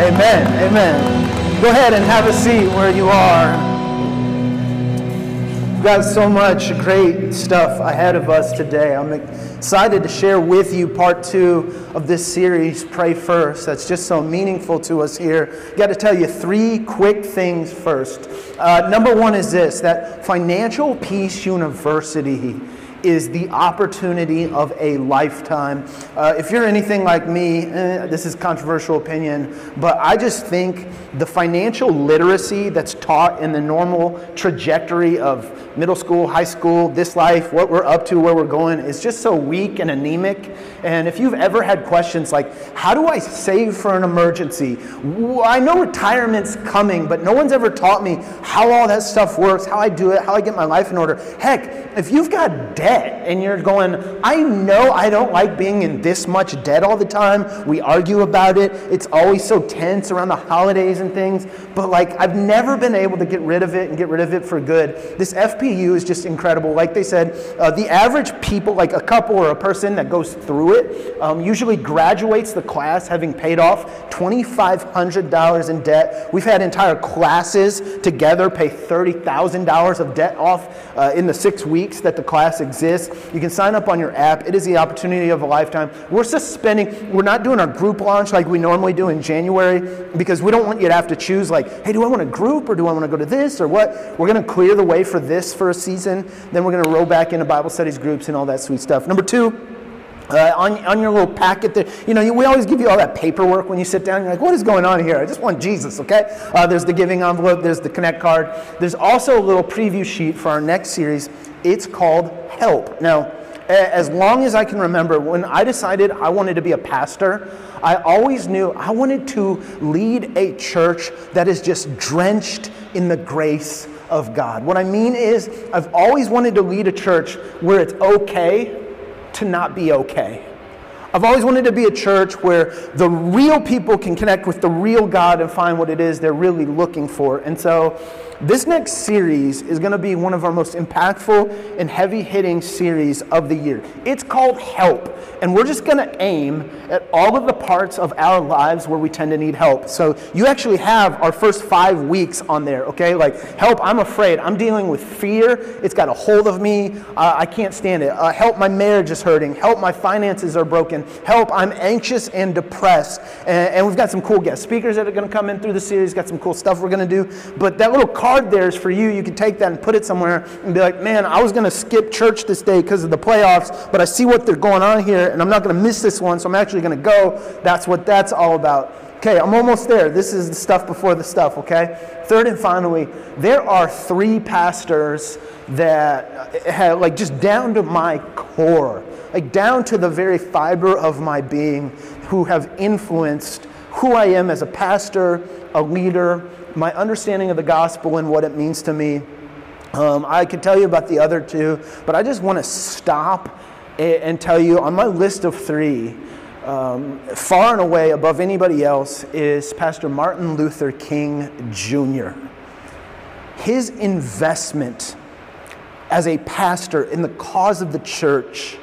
Amen. Amen. Go ahead and have a seat where you are. We've got so much great stuff ahead of us today. I'm excited to share with you part two of this series, Pray First. That's just so meaningful to us here. Got to tell you three quick things first. Uh, number one is this that Financial Peace University is the opportunity of a lifetime. Uh, if you're anything like me, eh, this is controversial opinion, but I just think the financial literacy that's taught in the normal trajectory of middle school, high school, this life, what we're up to, where we're going, is just so weak and anemic. And if you've ever had questions like, how do I save for an emergency? I know retirement's coming, but no one's ever taught me how all that stuff works, how I do it, how I get my life in order. Heck, if you've got debt and you're going, I know I don't like being in this much debt all the time, we argue about it, it's always so tense around the holidays and things, but like I've never been able to get rid of it and get rid of it for good. This FPU is just incredible. Like they said, uh, the average people, like a couple or a person that goes through it, um, usually graduates the class having paid off $2,500 in debt. We've had entire classes together pay $30,000 of debt off uh, in the six weeks that the class exists. You can sign up on your app. It is the opportunity of a lifetime. We're suspending, we're not doing our group launch like we normally do in January because we don't want you to have to choose, like, hey, do I want a group or do I want to go to this or what? We're going to clear the way for this for a season. Then we're going to roll back into Bible studies groups and all that sweet stuff. Number two, uh, on, on your little packet there, you know, we always give you all that paperwork when you sit down. You're like, what is going on here? I just want Jesus, okay? Uh, there's the giving envelope, there's the Connect card. There's also a little preview sheet for our next series. It's called Help. Now, as long as I can remember, when I decided I wanted to be a pastor, I always knew I wanted to lead a church that is just drenched in the grace of God. What I mean is, I've always wanted to lead a church where it's okay to not be okay. I've always wanted to be a church where the real people can connect with the real God and find what it is they're really looking for. And so this next series is going to be one of our most impactful and heavy hitting series of the year. It's called Help, and we're just going to aim at all of the parts of our lives where we tend to need help. So you actually have our first five weeks on there, okay? Like, help, I'm afraid. I'm dealing with fear. It's got a hold of me. Uh, I can't stand it. Uh, help, my marriage is hurting. Help, my finances are broken. Help, I'm anxious and depressed. And, and we've got some cool guest speakers that are going to come in through the series, got some cool stuff we're going to do. But that little card there is for you. You can take that and put it somewhere and be like, man, I was going to skip church this day because of the playoffs, but I see what they're going on here and I'm not going to miss this one, so I'm actually going to go. That's what that's all about. Okay, I'm almost there. This is the stuff before the stuff, okay? Third and finally, there are three pastors that eh, have, like, just down to my core, like, down to the very fiber of my being, who have influenced who I am as a pastor, a leader, my understanding of the gospel and what it means to me. Um, I could tell you about the other two, but I just want to stop and tell you on my list of three, um, far and away above anybody else, is Pastor Martin Luther King Jr. His investment as a pastor in the cause of the church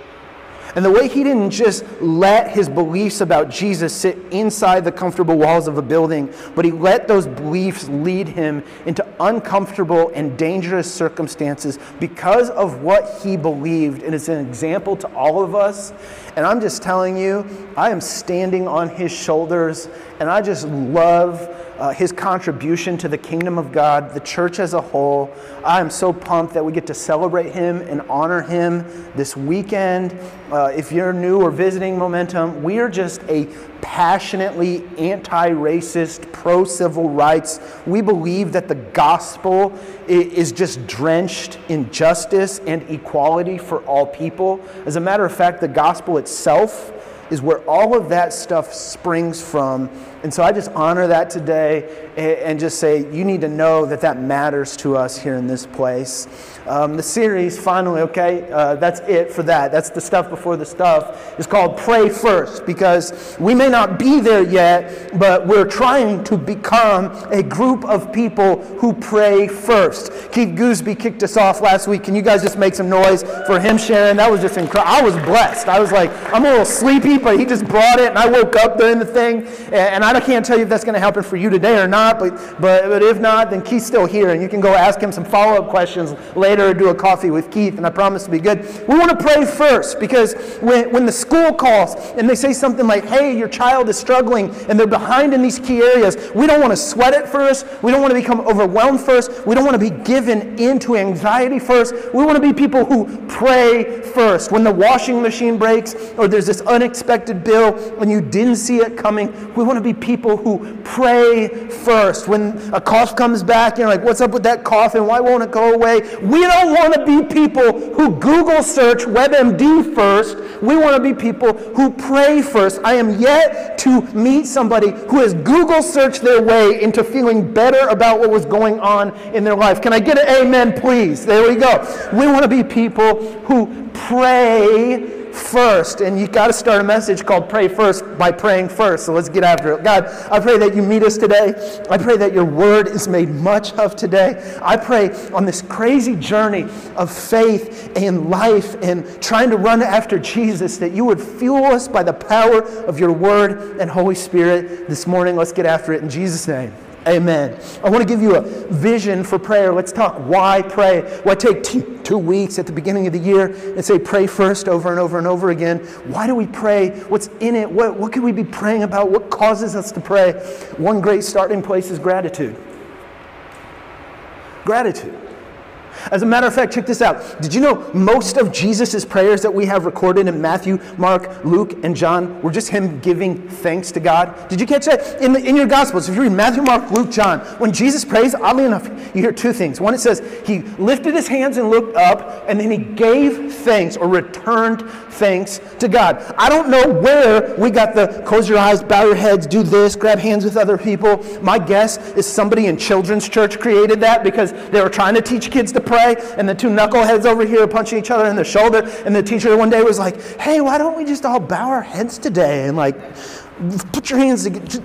and the way he didn't just let his beliefs about Jesus sit inside the comfortable walls of a building, but he let those beliefs lead him into uncomfortable and dangerous circumstances because of what he believed. And it's an example to all of us. And I'm just telling you, I am standing on his shoulders, and I just love uh, his contribution to the kingdom of God, the church as a whole. I am so pumped that we get to celebrate him and honor him this weekend. Uh, if you're new or visiting Momentum, we are just a passionately anti racist, pro civil rights. We believe that the gospel is just drenched in justice and equality for all people. As a matter of fact, the gospel itself is where all of that stuff springs from. And so I just honor that today and just say, you need to know that that matters to us here in this place. Um, the series, finally, okay, uh, that's it for that. That's the stuff before the stuff. It's called Pray First because we may not be there yet, but we're trying to become a group of people who pray first. Keith Gooseby kicked us off last week. Can you guys just make some noise for him sharing? That was just incredible. I was blessed. I was like, I'm a little sleepy but he just brought it, and I woke up during the thing. And I can't tell you if that's going to happen for you today or not, but, but, but if not, then Keith's still here, and you can go ask him some follow up questions later or do a coffee with Keith, and I promise to be good. We want to pray first because when, when the school calls and they say something like, hey, your child is struggling and they're behind in these key areas, we don't want to sweat it first. We don't want to become overwhelmed first. We don't want to be given into anxiety first. We want to be people who pray first. When the washing machine breaks or there's this unexpected bill and you didn't see it coming, we want to be people who pray first. When a cough comes back, you're like, what's up with that cough and why won't it go away? We don't want to be people who Google search WebMD first. We want to be people who pray first. I am yet to meet somebody who has Google searched their way into feeling better about what was going on in their life. Can I get an amen, please? There we go. We want to be people who pray first. And you got to start a message called Pray First by praying first. So let's get after it. God, I pray that you meet us today. I pray that your word is made much of today. I pray on this crazy journey of faith and life and trying to run after Jesus that you would fuel us by the power of your word and Holy Spirit this morning. Let's get after it in Jesus' name. Amen. I want to give you a vision for prayer. Let's talk why pray. Why take two, two weeks at the beginning of the year and say pray first over and over and over again? Why do we pray? What's in it? What, what can we be praying about? What causes us to pray? One great starting place is gratitude. Gratitude. As a matter of fact, check this out. Did you know most of Jesus' prayers that we have recorded in Matthew, Mark, Luke, and John were just him giving thanks to God? Did you catch that? In, the, in your Gospels, if you read Matthew, Mark, Luke, John, when Jesus prays, oddly enough, you hear two things. One, it says he lifted his hands and looked up, and then he gave thanks or returned thanks to God. I don't know where we got the close your eyes, bow your heads, do this, grab hands with other people. My guess is somebody in children's church created that because they were trying to teach kids to pray, and the two knuckleheads over here punching each other in the shoulder. And the teacher one day was like, "Hey, why don't we just all bow our heads today and like put your hands together?"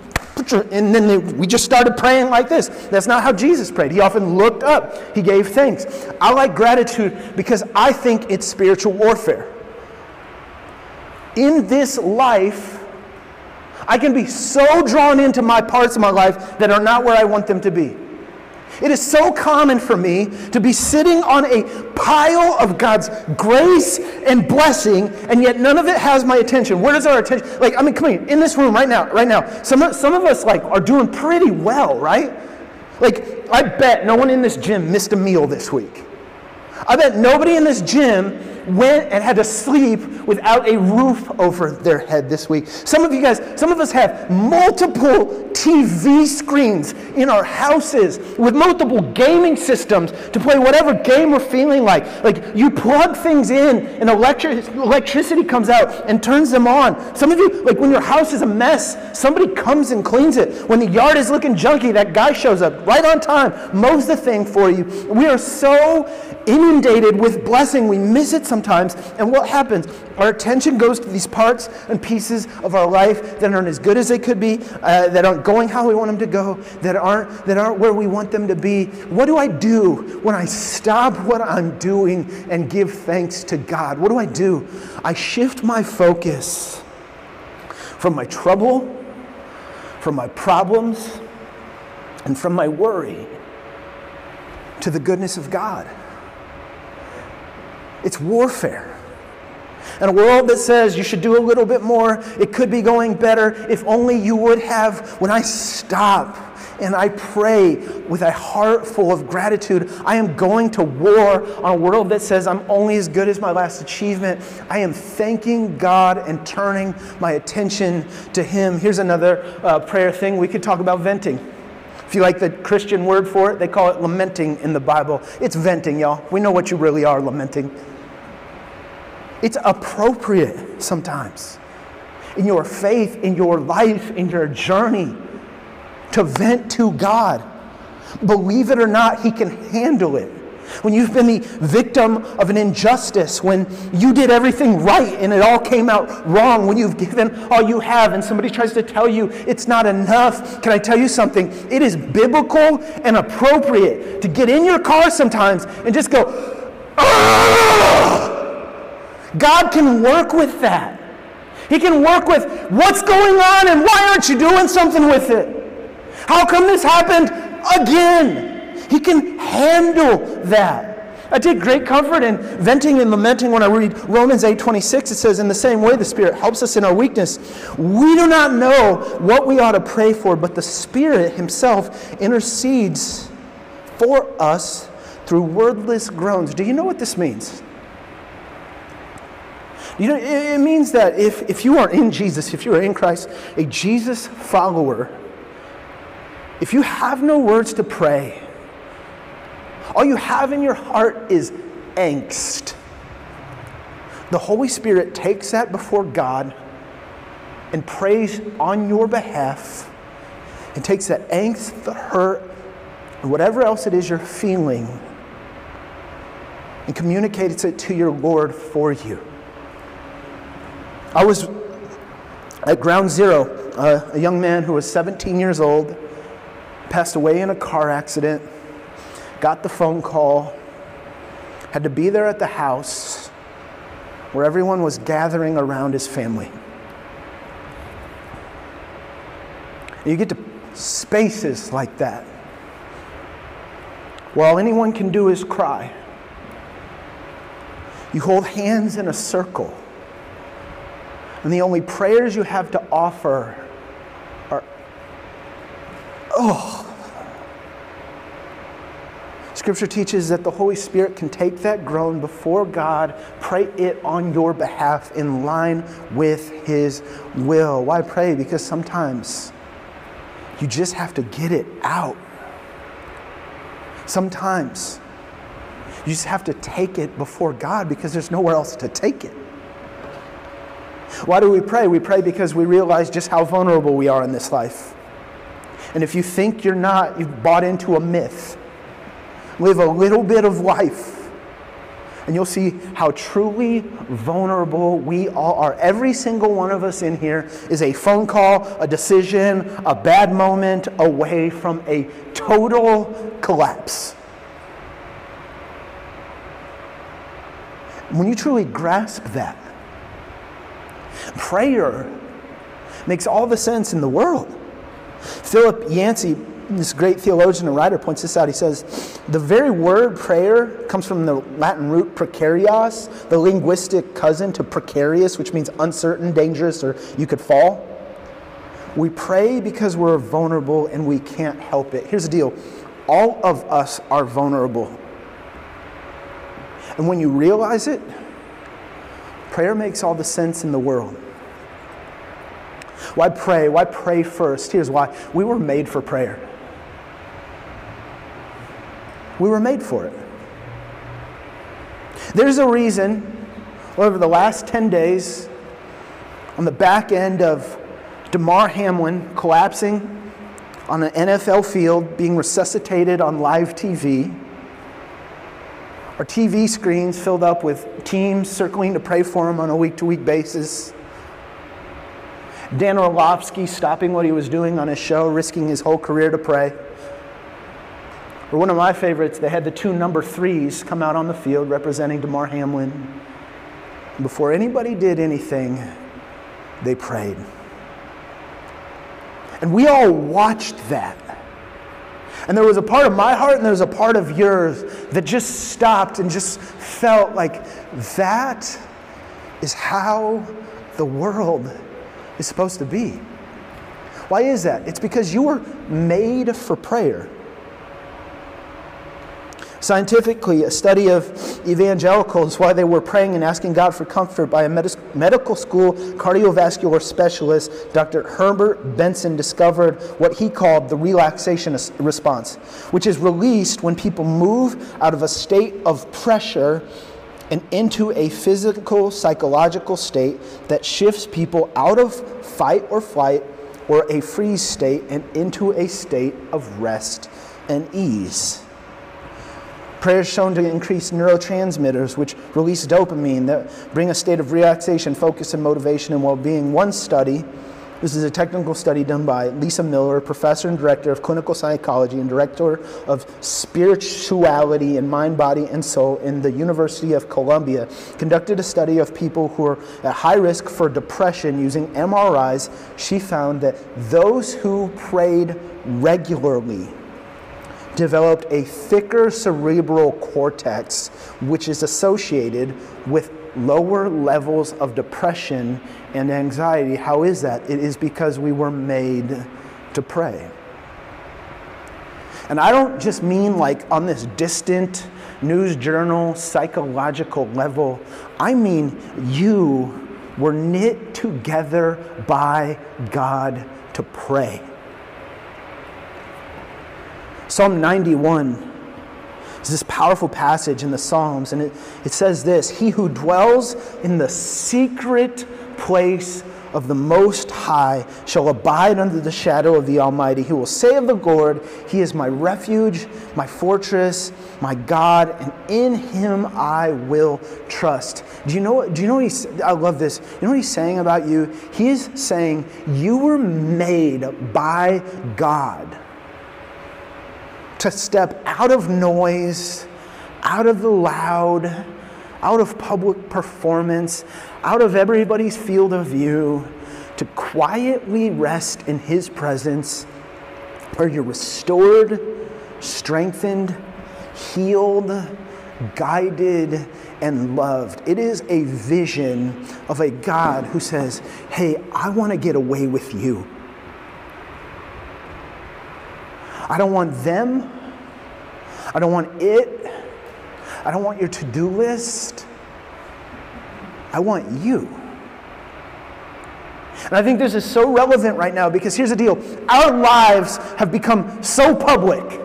Your, and then they, we just started praying like this. That's not how Jesus prayed. He often looked up, he gave thanks. I like gratitude because I think it's spiritual warfare. In this life, I can be so drawn into my parts of my life that are not where I want them to be. It is so common for me to be sitting on a pile of God's grace and blessing, and yet none of it has my attention. Where does our attention? Like, I mean, come on, in this room right now, right now, some of, some of us like are doing pretty well, right? Like, I bet no one in this gym missed a meal this week. I bet nobody in this gym went and had to sleep without a roof over their head this week. Some of you guys, some of us have multiple TV screens in our houses with multiple gaming systems to play whatever game we're feeling like. Like you plug things in and electric, electricity comes out and turns them on. Some of you, like when your house is a mess, somebody comes and cleans it. When the yard is looking junky, that guy shows up right on time, mows the thing for you. We are so inundated with blessing, we miss it sometimes. And what happens? Our attention goes to these parts and pieces of our life that aren't as good as they could be, uh, that aren't going how we want them to go, that aren't, that aren't where we want them to be. What do I do when I stop what I'm doing and give thanks to God? What do I do? I shift my focus from my trouble, from my problems, and from my worry to the goodness of God. It's warfare. In a world that says you should do a little bit more, it could be going better, if only you would have. When I stop and I pray with a heart full of gratitude, I am going to war on a world that says I'm only as good as my last achievement. I am thanking God and turning my attention to Him. Here's another uh, prayer thing we could talk about venting. If you like the Christian word for it, they call it lamenting in the Bible. It's venting, y'all. We know what you really are lamenting. It's appropriate sometimes in your faith, in your life, in your journey to vent to God. Believe it or not, He can handle it. When you've been the victim of an injustice, when you did everything right and it all came out wrong, when you've given all you have and somebody tries to tell you it's not enough, can I tell you something? It is biblical and appropriate to get in your car sometimes and just go, Ugh! God can work with that. He can work with what's going on and why aren't you doing something with it? How come this happened again? He can handle that. I take great comfort in venting and lamenting when I read Romans 8:26. It says, "In the same way the Spirit helps us in our weakness. We do not know what we ought to pray for, but the Spirit himself intercedes for us through wordless groans." Do you know what this means? You know, it means that if, if you are in Jesus, if you are in Christ, a Jesus follower, if you have no words to pray, all you have in your heart is angst. The Holy Spirit takes that before God and prays on your behalf and takes that angst, the hurt, and whatever else it is you're feeling and communicates it to your Lord for you. I was at ground zero, uh, a young man who was 17 years old, passed away in a car accident got the phone call, had to be there at the house where everyone was gathering around his family. You get to spaces like that where all anyone can do is cry. You hold hands in a circle, and the only prayers you have to offer are, oh, Scripture teaches that the Holy Spirit can take that groan before God, pray it on your behalf in line with His will. Why pray? Because sometimes you just have to get it out. Sometimes you just have to take it before God because there's nowhere else to take it. Why do we pray? We pray because we realize just how vulnerable we are in this life. And if you think you're not, you've bought into a myth live a little bit of life. And you'll see how truly vulnerable we all are. Every single one of us in here is a phone call, a decision, a bad moment away from a total collapse. When you truly grasp that, prayer makes all the sense in the world. Philip Yancey this great theologian and writer points this out. He says, the very word prayer comes from the Latin root precarious, the linguistic cousin to precarious, which means uncertain, dangerous, or you could fall. We pray because we're vulnerable and we can't help it. Here's the deal all of us are vulnerable. And when you realize it, prayer makes all the sense in the world. Why pray? Why pray first? Here's why. We were made for prayer. We were made for it. There's a reason over the last 10 days, on the back end of Damar Hamlin collapsing on an NFL field, being resuscitated on live TV, our TV screens filled up with teams circling to pray for him on a week to week basis. Dan Orlovsky stopping what he was doing on his show, risking his whole career to pray. Or one of my favorites, they had the two number threes come out on the field representing Damar Hamlin. Before anybody did anything, they prayed. And we all watched that. And there was a part of my heart and there was a part of yours that just stopped and just felt like that is how the world is supposed to be. Why is that? It's because you were made for prayer. Scientifically, a study of evangelicals, why they were praying and asking God for comfort by a medical school cardiovascular specialist, Dr. Herbert Benson, discovered what he called the relaxation response, which is released when people move out of a state of pressure and into a physical, psychological state that shifts people out of fight or flight or a freeze state and into a state of rest and ease. Prayer is shown to increase neurotransmitters, which release dopamine that bring a state of relaxation, focus, and motivation and well being. One study This is a technical study done by Lisa Miller, professor and director of clinical psychology and director of spirituality and mind, body, and soul in the University of Columbia. Conducted a study of people who are at high risk for depression using MRIs. She found that those who prayed regularly developed a thicker cerebral cortex, which is associated with lower levels of depression and anxiety. How is that? It is because we were made to pray. And I don't just mean like on this distant news journal psychological level, I mean you were knit together by God to pray. Psalm 91 is this powerful passage in the Psalms, and it, it says this He who dwells in the secret place of the Most High shall abide under the shadow of the Almighty. He will say of the Lord, He is my refuge, my fortress, my God, and in Him I will trust. Do you know? Do you know? He's, I love this. You know what He's saying about you? He's saying you were made by God to step out of noise, out of the loud, out of public performance, out of everybody's field of view, to quietly rest in His presence where you're restored, strengthened, healed, guided, and loved. It is a vision of a God who says, Hey, I want to get away with you. I don't want them. I don't want it. I don't want your to do list. I want you. And I think this is so relevant right now because here's the deal our lives have become so public.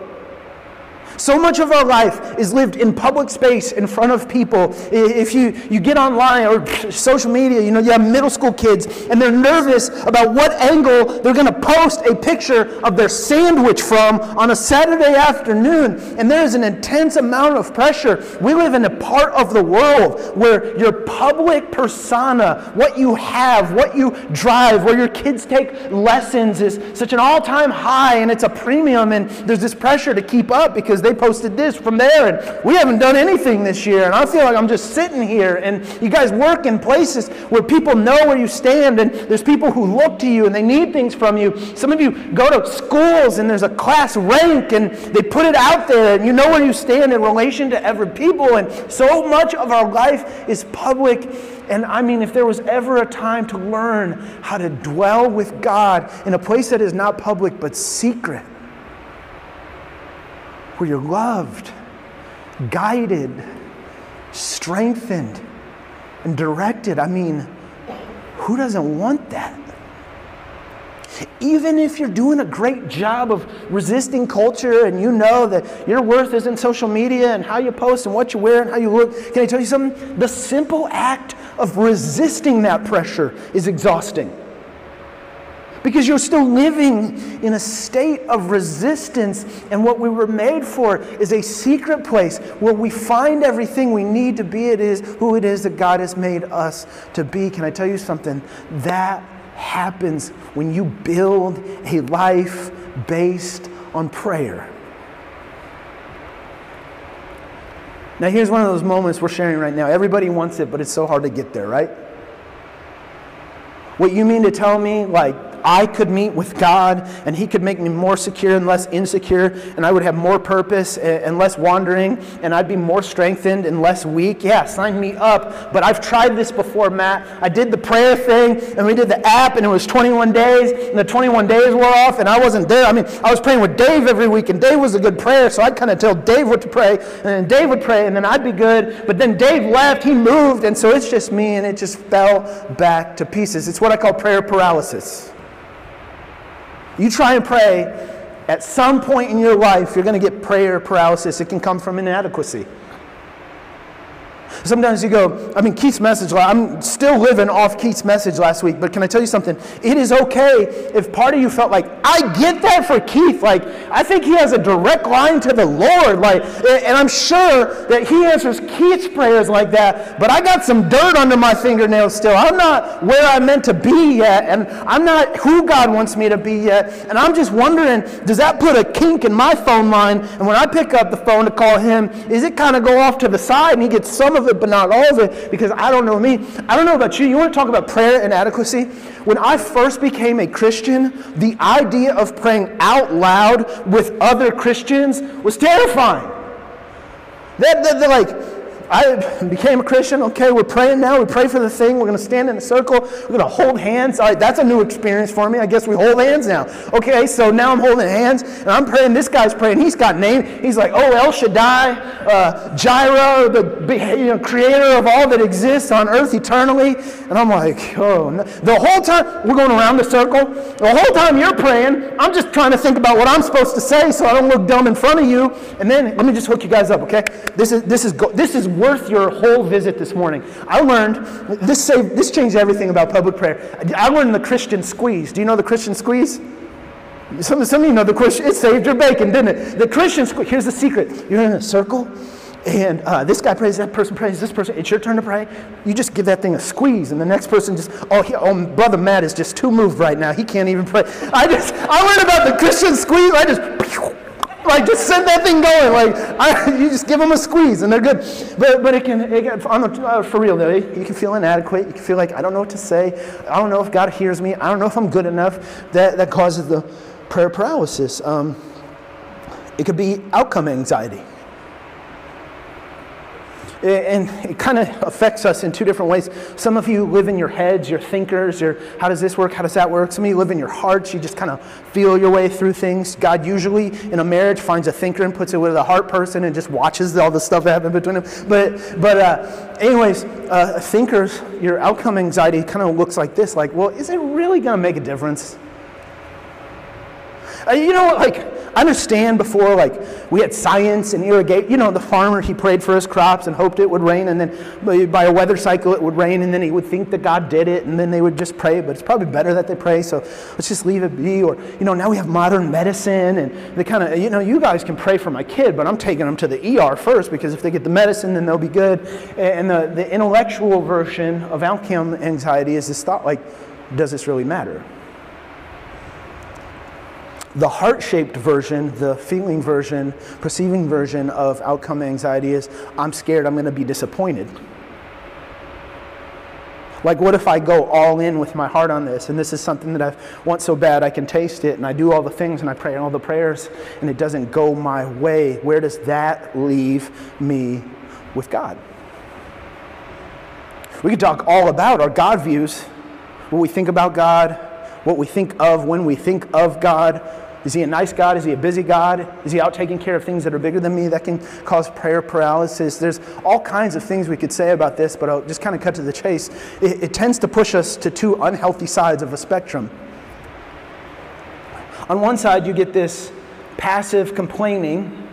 So much of our life is lived in public space in front of people. If you, you get online or social media, you know, you have middle school kids and they're nervous about what angle they're going to post a picture of their sandwich from on a Saturday afternoon. And there is an intense amount of pressure. We live in a part of the world where your public persona, what you have, what you drive, where your kids take lessons is such an all time high and it's a premium. And there's this pressure to keep up because they posted this from there, and we haven't done anything this year. And I feel like I'm just sitting here. And you guys work in places where people know where you stand, and there's people who look to you and they need things from you. Some of you go to schools and there's a class rank, and they put it out there, and you know where you stand in relation to every people. And so much of our life is public. And I mean, if there was ever a time to learn how to dwell with God in a place that is not public but secret, where you're loved, guided, strengthened, and directed. I mean, who doesn't want that? Even if you're doing a great job of resisting culture and you know that your worth is in social media and how you post and what you wear and how you look, can I tell you something? The simple act of resisting that pressure is exhausting because you're still living in a state of resistance. And what we were made for is a secret place where we find everything we need to be. It is who it is that God has made us to be. Can I tell you something? That happens when you build a life based on prayer. Now, here's one of those moments we're sharing right now. Everybody wants it, but it's so hard to get there, right? What you mean to tell me, like, I could meet with God and He could make me more secure and less insecure, and I would have more purpose and less wandering, and I'd be more strengthened and less weak. Yeah, sign me up. But I've tried this before, Matt. I did the prayer thing, and we did the app, and it was 21 days, and the 21 days wore off, and I wasn't there. I mean, I was praying with Dave every week, and Dave was a good prayer, so I'd kind of tell Dave what to pray, and then Dave would pray, and then I'd be good. But then Dave left, he moved, and so it's just me, and it just fell back to pieces. It's what I call prayer paralysis. You try and pray, at some point in your life, you're going to get prayer paralysis. It can come from inadequacy. Sometimes you go, I mean, Keith's message, I'm still living off Keith's message last week, but can I tell you something? It is okay if part of you felt like, I get that for Keith. Like, I think he has a direct line to the Lord. Like, and I'm sure that he answers Keith's prayers like that, but I got some dirt under my fingernails still. I'm not where I'm meant to be yet, and I'm not who God wants me to be yet. And I'm just wondering, does that put a kink in my phone line? And when I pick up the phone to call him, is it kind of go off to the side and he gets some of it, but not all of it? Because I don't know me. I don't know about you. You want to talk about prayer inadequacy? When I first became a Christian, the idea of praying out loud with other Christians was terrifying. They're, they're, they're like, I became a Christian. Okay, we're praying now. We pray for the thing. We're going to stand in a circle. We're going to hold hands. All right, that's a new experience for me. I guess we hold hands now. Okay, so now I'm holding hands and I'm praying. This guy's praying. He's got name. He's like, oh, El Shaddai, uh, Jireh, the you know, creator of all that exists on earth eternally. And I'm like, oh, no. the whole time we're going around the circle. The whole time you're praying, I'm just trying to think about what I'm supposed to say so I don't look dumb in front of you. And then let me just hook you guys up. Okay, this is this is this is worth your whole visit this morning. I learned this saved, this changed everything about public prayer. I learned the Christian squeeze. Do you know the Christian squeeze? Some, some of you know the Christian. It saved your bacon, didn't it? The Christian squeeze. Here's the secret. You're in a circle. And uh, this guy prays, that person prays, this person, it's your turn to pray. You just give that thing a squeeze, and the next person just, oh, he, oh brother Matt is just too moved right now. He can't even pray. I just, I learned about the Christian squeeze. I just, like just set that thing going. Like I, you just give them a squeeze and they're good. But but it can, it can on the, uh, for real though. You can feel inadequate. You can feel like I don't know what to say. I don't know if God hears me. I don't know if I'm good enough. That that causes the prayer paralysis. Um, it could be outcome anxiety and it kind of affects us in two different ways. Some of you live in your heads, your thinkers, your how does this work, how does that work? Some of you live in your hearts, you just kind of feel your way through things. God usually in a marriage finds a thinker and puts it with a heart person and just watches all the stuff that happens between them. But but uh, anyways, uh, thinkers, your outcome anxiety kind of looks like this: like, well, is it really going to make a difference? Uh, you know, like I understand before, like, we had science and irrigate. You know, the farmer, he prayed for his crops and hoped it would rain, and then by a weather cycle it would rain, and then he would think that God did it, and then they would just pray. But it's probably better that they pray, so let's just leave it be. Or, you know, now we have modern medicine, and they kind of, you know, you guys can pray for my kid, but I'm taking them to the ER first because if they get the medicine, then they'll be good. And the, the intellectual version of outcome anxiety is this thought, like, does this really matter? The heart shaped version, the feeling version, perceiving version of outcome anxiety is I'm scared I'm going to be disappointed. Like, what if I go all in with my heart on this, and this is something that I want so bad I can taste it, and I do all the things, and I pray all the prayers, and it doesn't go my way? Where does that leave me with God? We could talk all about our God views, what we think about God, what we think of when we think of God. Is he a nice God? Is he a busy God? Is he out taking care of things that are bigger than me that can cause prayer paralysis? There's all kinds of things we could say about this, but I'll just kind of cut to the chase. It, it tends to push us to two unhealthy sides of a spectrum. On one side, you get this passive complaining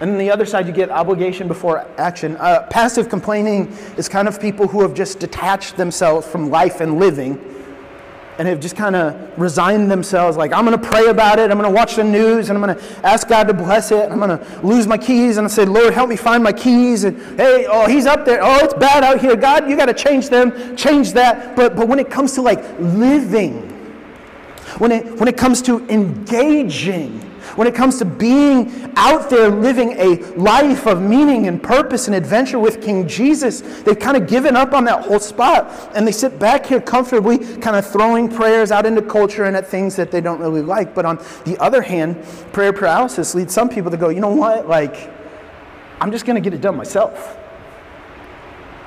and then the other side, you get obligation before action. Uh, passive complaining is kind of people who have just detached themselves from life and living and have just kind of resigned themselves like i'm going to pray about it i'm going to watch the news and i'm going to ask god to bless it i'm going to lose my keys and i say lord help me find my keys and hey oh he's up there. Oh it's bad out here. God you got to change them change that but but when it comes to like living when it when it comes to engaging when it comes to being out there living a life of meaning and purpose and adventure with King Jesus, they've kind of given up on that whole spot. And they sit back here comfortably, kind of throwing prayers out into culture and at things that they don't really like. But on the other hand, prayer paralysis leads some people to go, you know what? Like, I'm just going to get it done myself.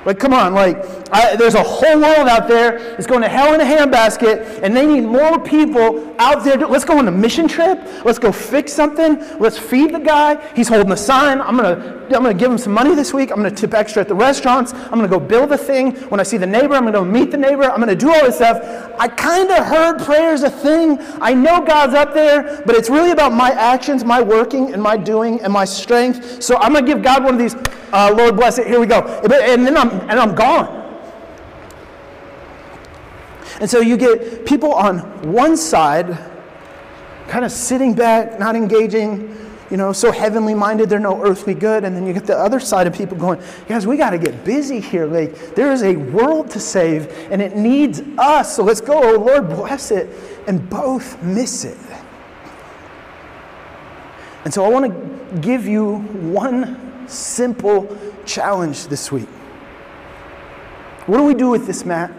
Like, come on, like, I, there's a whole world out there that's going to hell in a handbasket, and they need more people out there. To, let's go on a mission trip. Let's go fix something. Let's feed the guy. He's holding a sign. I'm going to I'm to give him some money this week. I'm going to tip extra at the restaurants. I'm going to go build a thing. When I see the neighbor, I'm going to meet the neighbor. I'm going to do all this stuff. I kind of heard prayer's a thing. I know God's up there, but it's really about my actions, my working, and my doing, and my strength. So I'm going to give God one of these, uh, Lord bless it. Here we go. And then I'm, and I'm gone. And so you get people on one side kind of sitting back, not engaging, you know, so heavenly minded, they're no earthly good. And then you get the other side of people going, guys, we got to get busy here. Like, there is a world to save, and it needs us. So let's go. Oh, Lord, bless it. And both miss it. And so I want to give you one simple challenge this week. What do we do with this, Matt?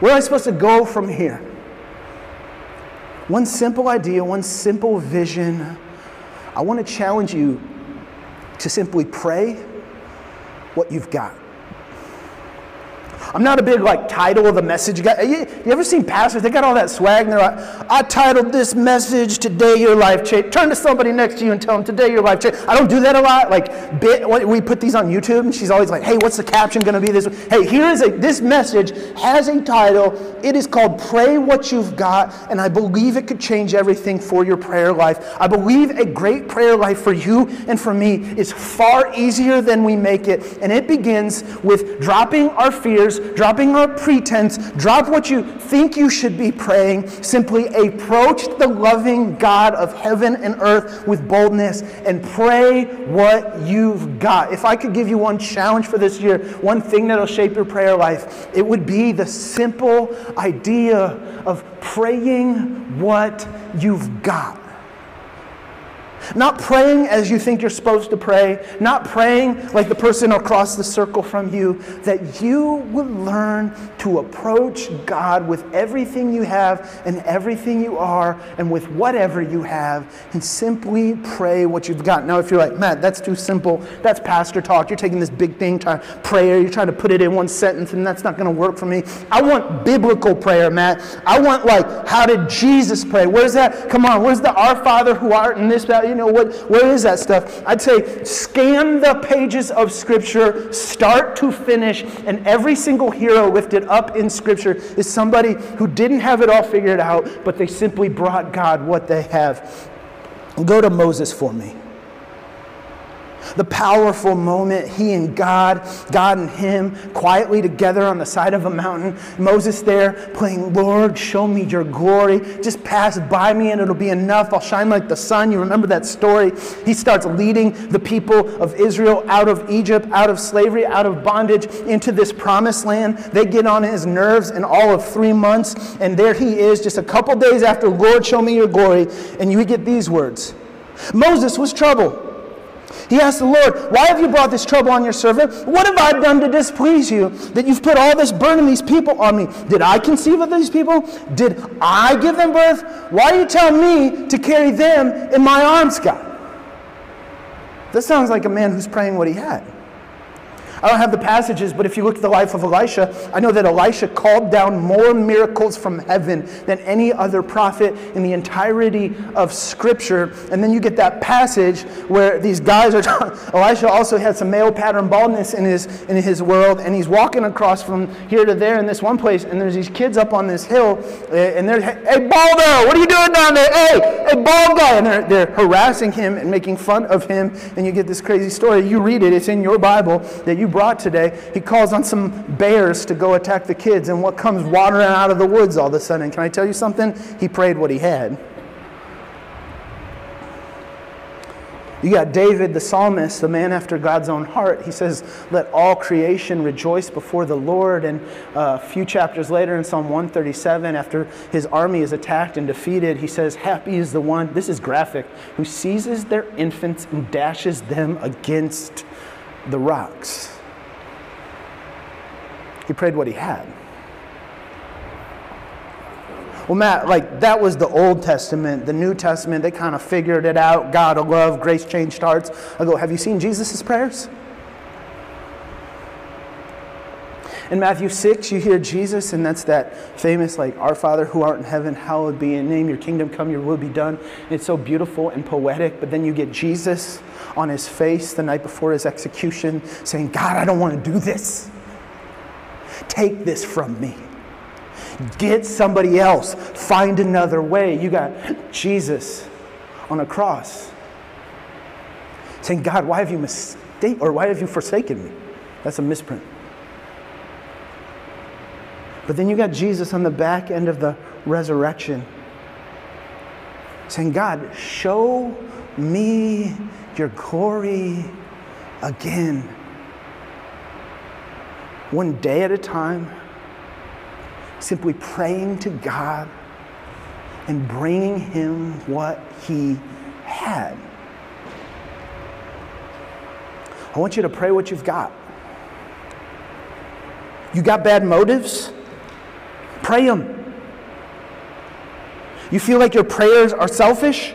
Where am I supposed to go from here? One simple idea, one simple vision. I want to challenge you to simply pray what you've got. I'm not a big like title of a message guy. You, you, ever seen pastors? They got all that swag and they're like, I titled this message Today Your Life Change. Turn to somebody next to you and tell them Today Your Life Change. I don't do that a lot. Like bit, we put these on YouTube and she's always like, Hey, what's the caption going to be this? Hey, here is a this message has a title. It is called Pray What You've Got, and I believe it could change everything for your prayer life. I believe a great prayer life for you and for me is far easier than we make it, and it begins with dropping our fears dropping our pretense, drop what you think you should be praying, simply approach the loving God of heaven and earth with boldness and pray what you've got. If I could give you one challenge for this year, one thing that'll shape your prayer life, it would be the simple idea of praying what you've got. Not praying as you think you're supposed to pray, not praying like the person across the circle from you, that you would learn to approach God with everything you have and everything you are and with whatever you have and simply pray what you've got. Now, if you're like, Matt, that's too simple, that's pastor talk, you're taking this big thing, trying prayer, you're trying to put it in one sentence and that's not going to work for me. I want biblical prayer, Matt. I want like, how did Jesus pray? Where's that? Come on, where's the Our Father who art in this? You know, what, where is that stuff? I'd say scan the pages of Scripture, start to finish, and every single hero lifted up in Scripture is somebody who didn't have it all figured out, but they simply brought God what they have. Go to Moses for me the powerful moment, he and God, God and him, quietly together on the side of a mountain. Moses there playing, Lord, show me your glory. Just pass by me and it'll be enough. I'll shine like the sun. You remember that story? He starts leading the people of Israel out of Egypt, out of slavery, out of bondage into this promised land. They get on his nerves in all of three months. And there he is, just a couple days after, Lord, show me your glory. And you get these words Moses was troubled he asked the Lord, Why have you brought this trouble on your servant? What have I done to displease you that you've put all this burden, these people on me? Did I conceive of these people? Did I give them birth? Why do you tell me to carry them in my arms, God? That sounds like a man who's praying what he had. I don't have the passages, but if you look at the life of Elisha, I know that Elisha called down more miracles from heaven than any other prophet in the entirety of Scripture. And then you get that passage where these guys are. Elisha also had some male pattern baldness in his in his world, and he's walking across from here to there in this one place, and there's these kids up on this hill, eh, and they're, hey, baldo, what are you doing down there? Hey, hey, bald guy, and they're they're harassing him and making fun of him, and you get this crazy story. You read it; it's in your Bible that you brought today, he calls on some bears to go attack the kids, and what comes wandering out of the woods all of a sudden? Can I tell you something? He prayed what he had. You got David, the psalmist, the man after God's own heart. He says, Let all creation rejoice before the Lord. And uh, a few chapters later in Psalm 137, after his army is attacked and defeated, he says, Happy is the one, this is graphic, who seizes their infants and dashes them against the rocks. He prayed what he had. Well, Matt, like that was the Old Testament. The New Testament, they kind of figured it out. God of love, grace changed hearts. I go, have you seen Jesus' prayers? In Matthew 6, you hear Jesus, and that's that famous, like, Our Father who art in heaven, hallowed be your name, your kingdom come, your will be done. And it's so beautiful and poetic, but then you get Jesus on his face the night before his execution saying, God, I don't want to do this. Take this from me. Get somebody else. Find another way. You got Jesus on a cross saying, God, why have you mistaken or why have you forsaken me? That's a misprint. But then you got Jesus on the back end of the resurrection saying, God, show me your glory again. One day at a time, simply praying to God and bringing Him what He had. I want you to pray what you've got. You got bad motives? Pray them. You feel like your prayers are selfish?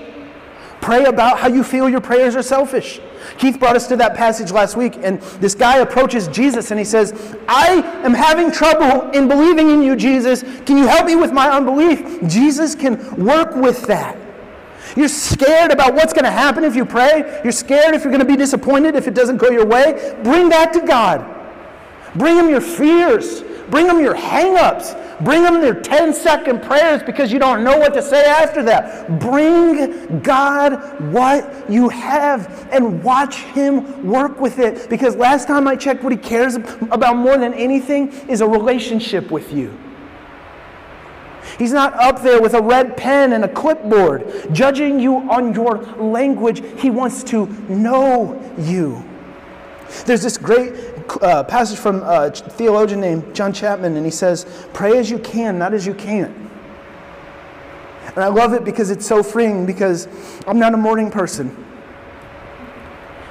Pray about how you feel your prayers are selfish. Keith brought us to that passage last week, and this guy approaches Jesus and he says, I am having trouble in believing in you, Jesus. Can you help me with my unbelief? Jesus can work with that. You're scared about what's going to happen if you pray. You're scared if you're going to be disappointed if it doesn't go your way. Bring that to God. Bring Him your fears. Bring them your hang ups. Bring them their 10 second prayers because you don't know what to say after that. Bring God what you have and watch Him work with it because last time I checked, what He cares about more than anything is a relationship with you. He's not up there with a red pen and a clipboard judging you on your language. He wants to know you. There's this great uh, passage from a theologian named John Chapman, and he says, Pray as you can, not as you can't. And I love it because it's so freeing because I'm not a morning person.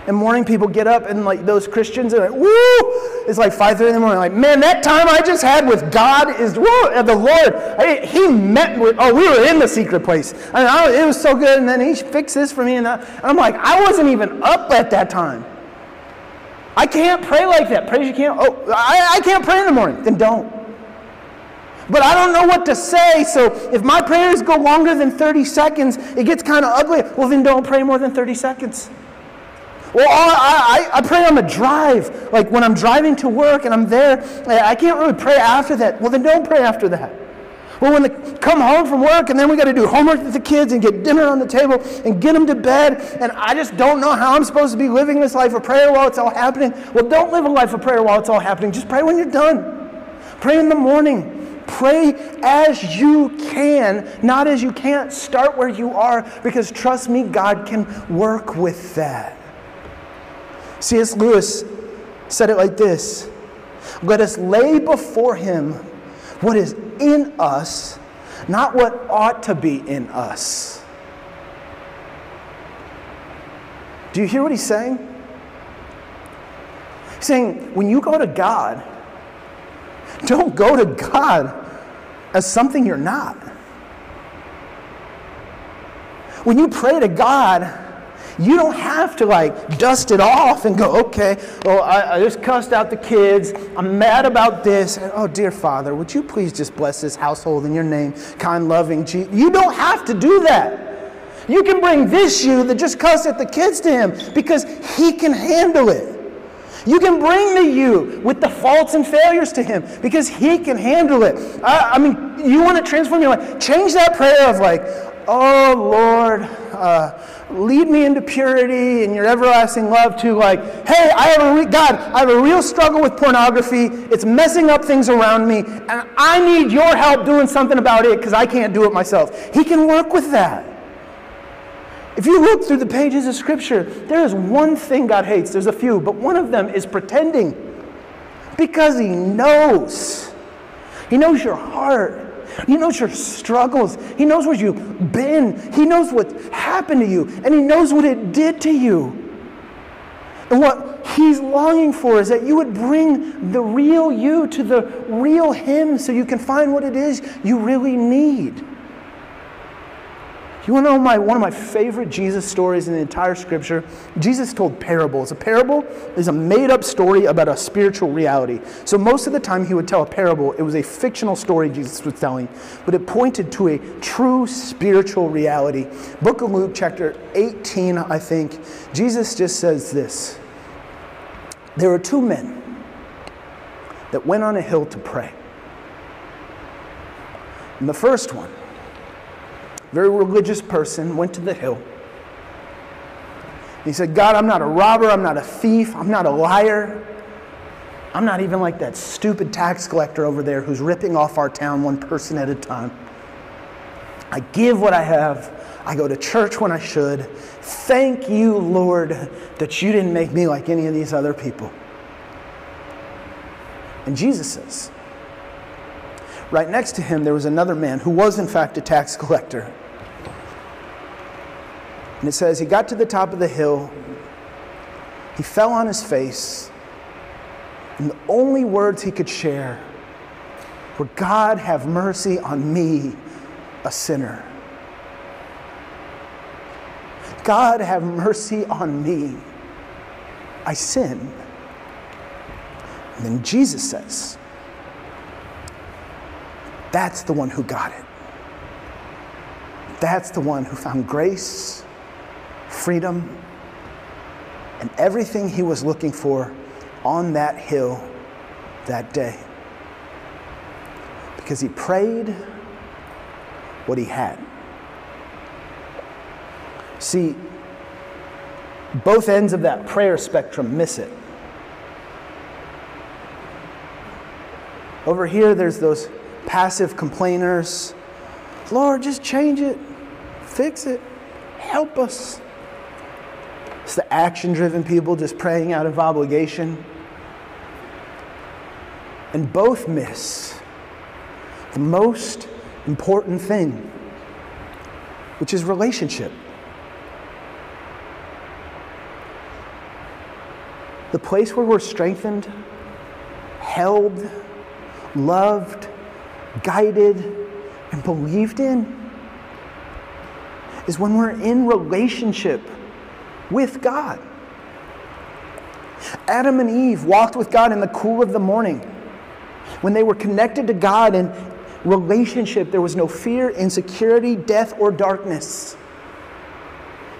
And morning people get up and like those Christians are like, woo! It's like 5:30 in the morning. Like, man, that time I just had with God is woo! And the Lord, I, He met with. Oh, we were in the secret place. I I, it was so good. And then He fixed this for me, and, I, and I'm like, I wasn't even up at that time. I can't pray like that. Praise you can't. Oh, I, I can't pray in the morning. Then don't. But I don't know what to say, so if my prayers go longer than 30 seconds, it gets kind of ugly. Well, then don't pray more than 30 seconds. Well, I, I, I pray on the drive. Like when I'm driving to work and I'm there, I can't really pray after that. Well, then don't pray after that. Well, when they come home from work and then we got to do homework with the kids and get dinner on the table and get them to bed, and I just don't know how I'm supposed to be living this life of prayer while it's all happening. Well, don't live a life of prayer while it's all happening. Just pray when you're done. Pray in the morning. Pray as you can, not as you can't. Start where you are because trust me, God can work with that. C.S. Lewis said it like this Let us lay before him what is in us, not what ought to be in us. Do you hear what he's saying? He's saying, when you go to God, don't go to God as something you're not. When you pray to God, you don't have to like dust it off and go, okay, well, I, I just cussed out the kids. I'm mad about this. And, oh, dear Father, would you please just bless this household in your name, kind, loving Jesus? You don't have to do that. You can bring this you that just cussed at the kids to him because he can handle it. You can bring the you with the faults and failures to Him because He can handle it. I, I mean, you want to transform your life. Change that prayer of like, oh Lord, uh, lead me into purity and your everlasting love to like, hey, I have a re- God, I have a real struggle with pornography. It's messing up things around me, and I need your help doing something about it because I can't do it myself. He can work with that. If you look through the pages of Scripture, there is one thing God hates. There's a few, but one of them is pretending because He knows. He knows your heart. He knows your struggles. He knows where you've been. He knows what happened to you. And He knows what it did to you. And what He's longing for is that you would bring the real you to the real Him so you can find what it is you really need. You want to know my, one of my favorite Jesus stories in the entire scripture? Jesus told parables. A parable is a made up story about a spiritual reality. So, most of the time, he would tell a parable. It was a fictional story Jesus was telling, but it pointed to a true spiritual reality. Book of Luke, chapter 18, I think, Jesus just says this There were two men that went on a hill to pray. And the first one, very religious person, went to the hill. He said, God, I'm not a robber, I'm not a thief, I'm not a liar. I'm not even like that stupid tax collector over there who's ripping off our town one person at a time. I give what I have. I go to church when I should. Thank you, Lord, that you didn't make me like any of these other people. And Jesus says, right next to him, there was another man who was, in fact, a tax collector. And it says, he got to the top of the hill, he fell on his face, and the only words he could share were, God, have mercy on me, a sinner. God, have mercy on me. I sin. And then Jesus says, That's the one who got it. That's the one who found grace freedom, and everything he was looking for on that hill that day. Because he prayed what he had. See, both ends of that prayer spectrum miss it. Over here, there's those passive complainers. Lord, just change it, fix it, help us. It's the action driven people just praying out of obligation. And both miss the most important thing, which is relationship. The place where we're strengthened, held, loved, guided, and believed in is when we're in relationship with God. Adam and Eve walked with God in the cool of the morning. When they were connected to God in relationship, there was no fear, insecurity, death, or darkness.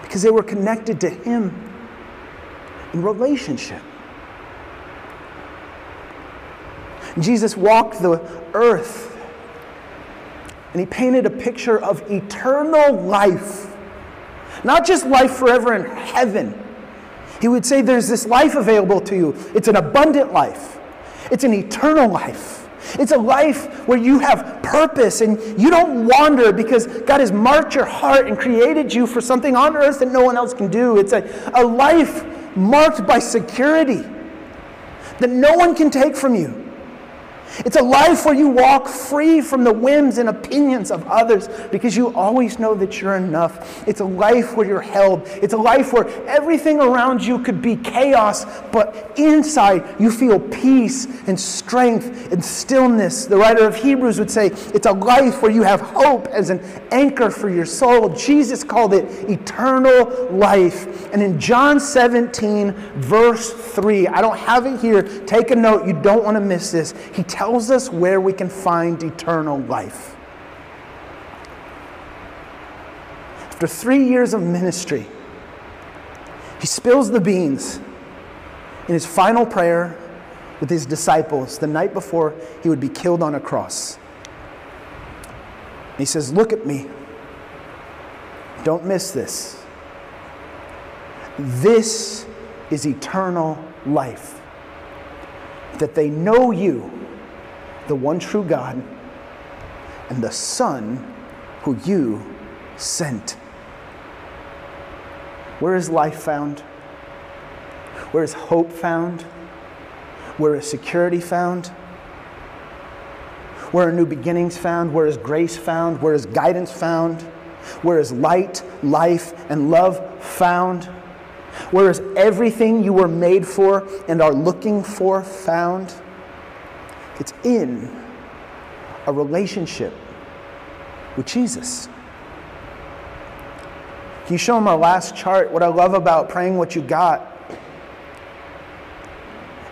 Because they were connected to Him in relationship. Jesus walked the earth and he painted a picture of eternal life not just life forever in heaven. He would say there's this life available to you. It's an abundant life, it's an eternal life. It's a life where you have purpose and you don't wander because God has marked your heart and created you for something on earth that no one else can do. It's a, a life marked by security that no one can take from you. It's a life where you walk free from the whims and opinions of others because you always know that you're enough. It's a life where you're held. It's a life where everything around you could be chaos, but inside you feel peace and strength and stillness. The writer of Hebrews would say it's a life where you have hope as an anchor for your soul. Jesus called it eternal life. And in John 17, verse 3, I don't have it here. Take a note. You don't want to miss this. He tells tells us where we can find eternal life. After three years of ministry, he spills the beans in his final prayer with his disciples the night before he would be killed on a cross. He says, Look at me. Don't miss this. This is eternal life. That they know you the one true God, and the Son who you sent. Where is life found? Where is hope found? Where is security found? Where are new beginnings found? Where is grace found? Where is guidance found? Where is light, life, and love found? Where is everything you were made for and are looking for found? It's in a relationship with Jesus. Can you show them our last chart? What I love about praying what you got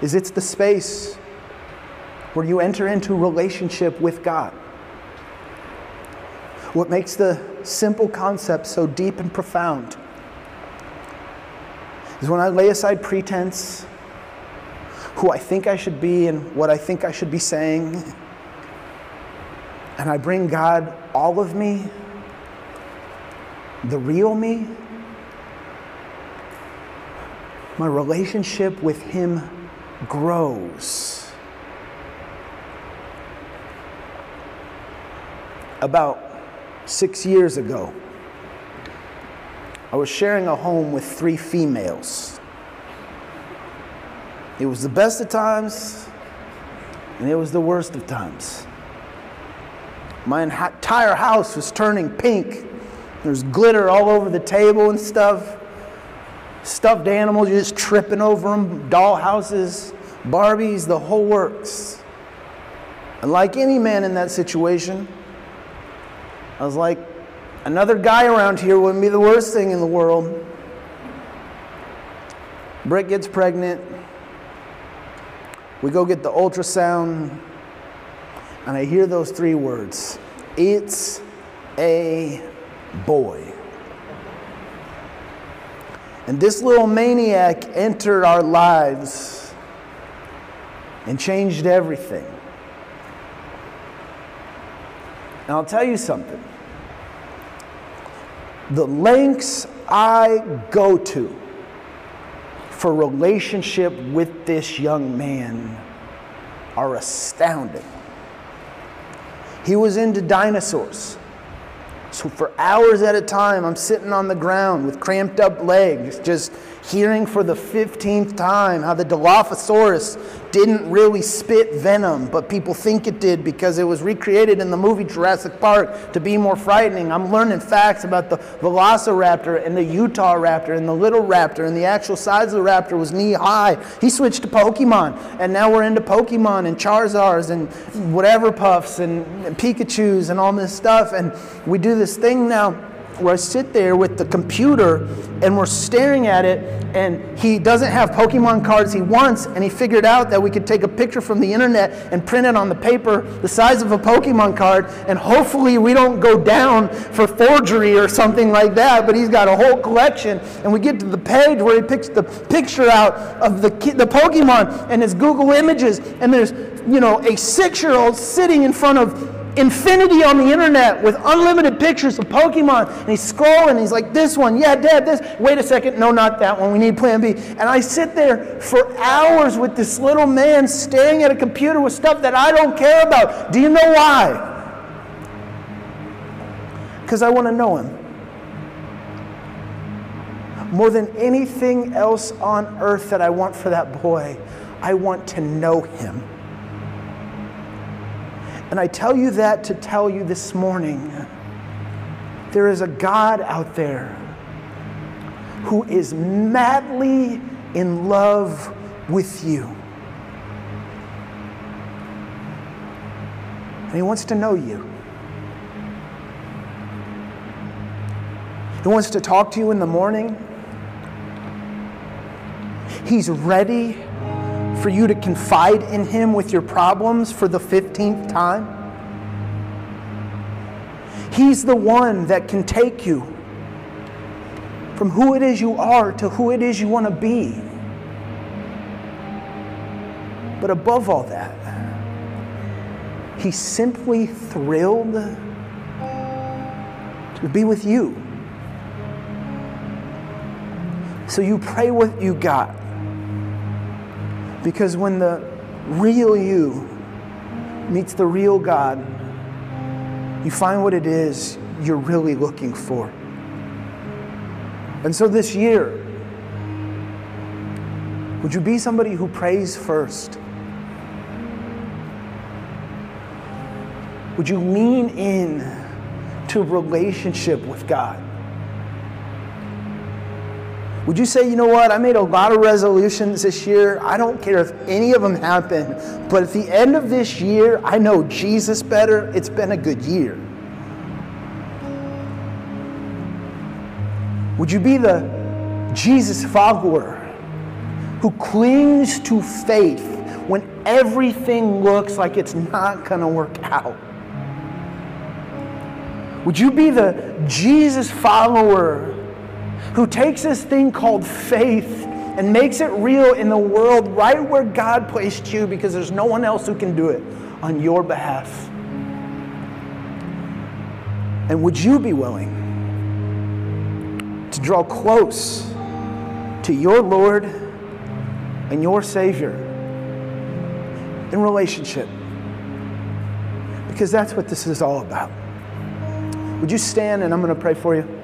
is it's the space where you enter into relationship with God. What makes the simple concept so deep and profound is when I lay aside pretense, who I think I should be and what I think I should be saying, and I bring God all of me, the real me, my relationship with Him grows. About six years ago, I was sharing a home with three females. It was the best of times, and it was the worst of times. My entire house was turning pink. There's glitter all over the table and stuff. Stuffed animals, you're just tripping over them. Doll houses, Barbies, the whole works. And like any man in that situation, I was like, another guy around here wouldn't be the worst thing in the world. Britt gets pregnant. We go get the ultrasound, and I hear those three words It's a boy. And this little maniac entered our lives and changed everything. And I'll tell you something the lengths I go to for relationship with this young man are astounding. He was into dinosaurs. So for hours at a time, I'm sitting on the ground with cramped up legs, just hearing for the 15th time how the Dilophosaurus didn't really spit venom, but people think it did because it was recreated in the movie Jurassic Park to be more frightening. I'm learning facts about the Velociraptor and the Utah raptor and the little raptor, and the actual size of the raptor was knee high. He switched to Pokemon, and now we're into Pokemon and Charizards and whatever puffs and, and Pikachus and all this stuff. And we do this thing now where I sit there with the computer and we're staring at it, and he doesn't have Pokemon cards he wants, and he figured out that we could take a picture from the internet and print it on the paper the size of a Pokemon card, and hopefully we don't go down for forgery or something like that. But he's got a whole collection, and we get to the page where he picks the picture out of the the Pokemon, and it's Google Images, and there's you know a six-year-old sitting in front of infinity on the internet with unlimited pictures of Pokemon. And he's scrolling. he's like, this one, yeah, Dad, this. Wait a second, no, not that one. We need Plan B. And I sit there for hours with this little man staring at a computer with stuff that I don't care about. Do you know why? Because I want to know him. More than anything else on earth that I want for that boy, I want to know him. And I tell you that to tell you this morning there is a God out there who is madly in love with you. And he wants to know you. He wants to talk to you in the morning. He's ready for you to confide in Him with your problems for the 15th time? He's the one that can take you from who it is you are to who it is you want to be. But above all that, He's simply thrilled to be with you. So you pray what you got. Because when the real you meets the real God, you find what it is you're really looking for. And so this year, would you be somebody who prays first? Would you lean in to relationship with God? Would you say, you know what, I made a lot of resolutions this year. I don't care if any of them happen, but at the end of this year, I know Jesus better. It's been a good year. Would you be the Jesus follower who clings to faith when everything looks like it's not going to work out? Would you be the Jesus follower who takes this thing called faith and makes it real in the world right where God placed you because there's no one else who can do it on your behalf? And would you be willing to draw close to your Lord and your Savior in relationship? Because that's what this is all about. Would you stand and I'm going to pray for you?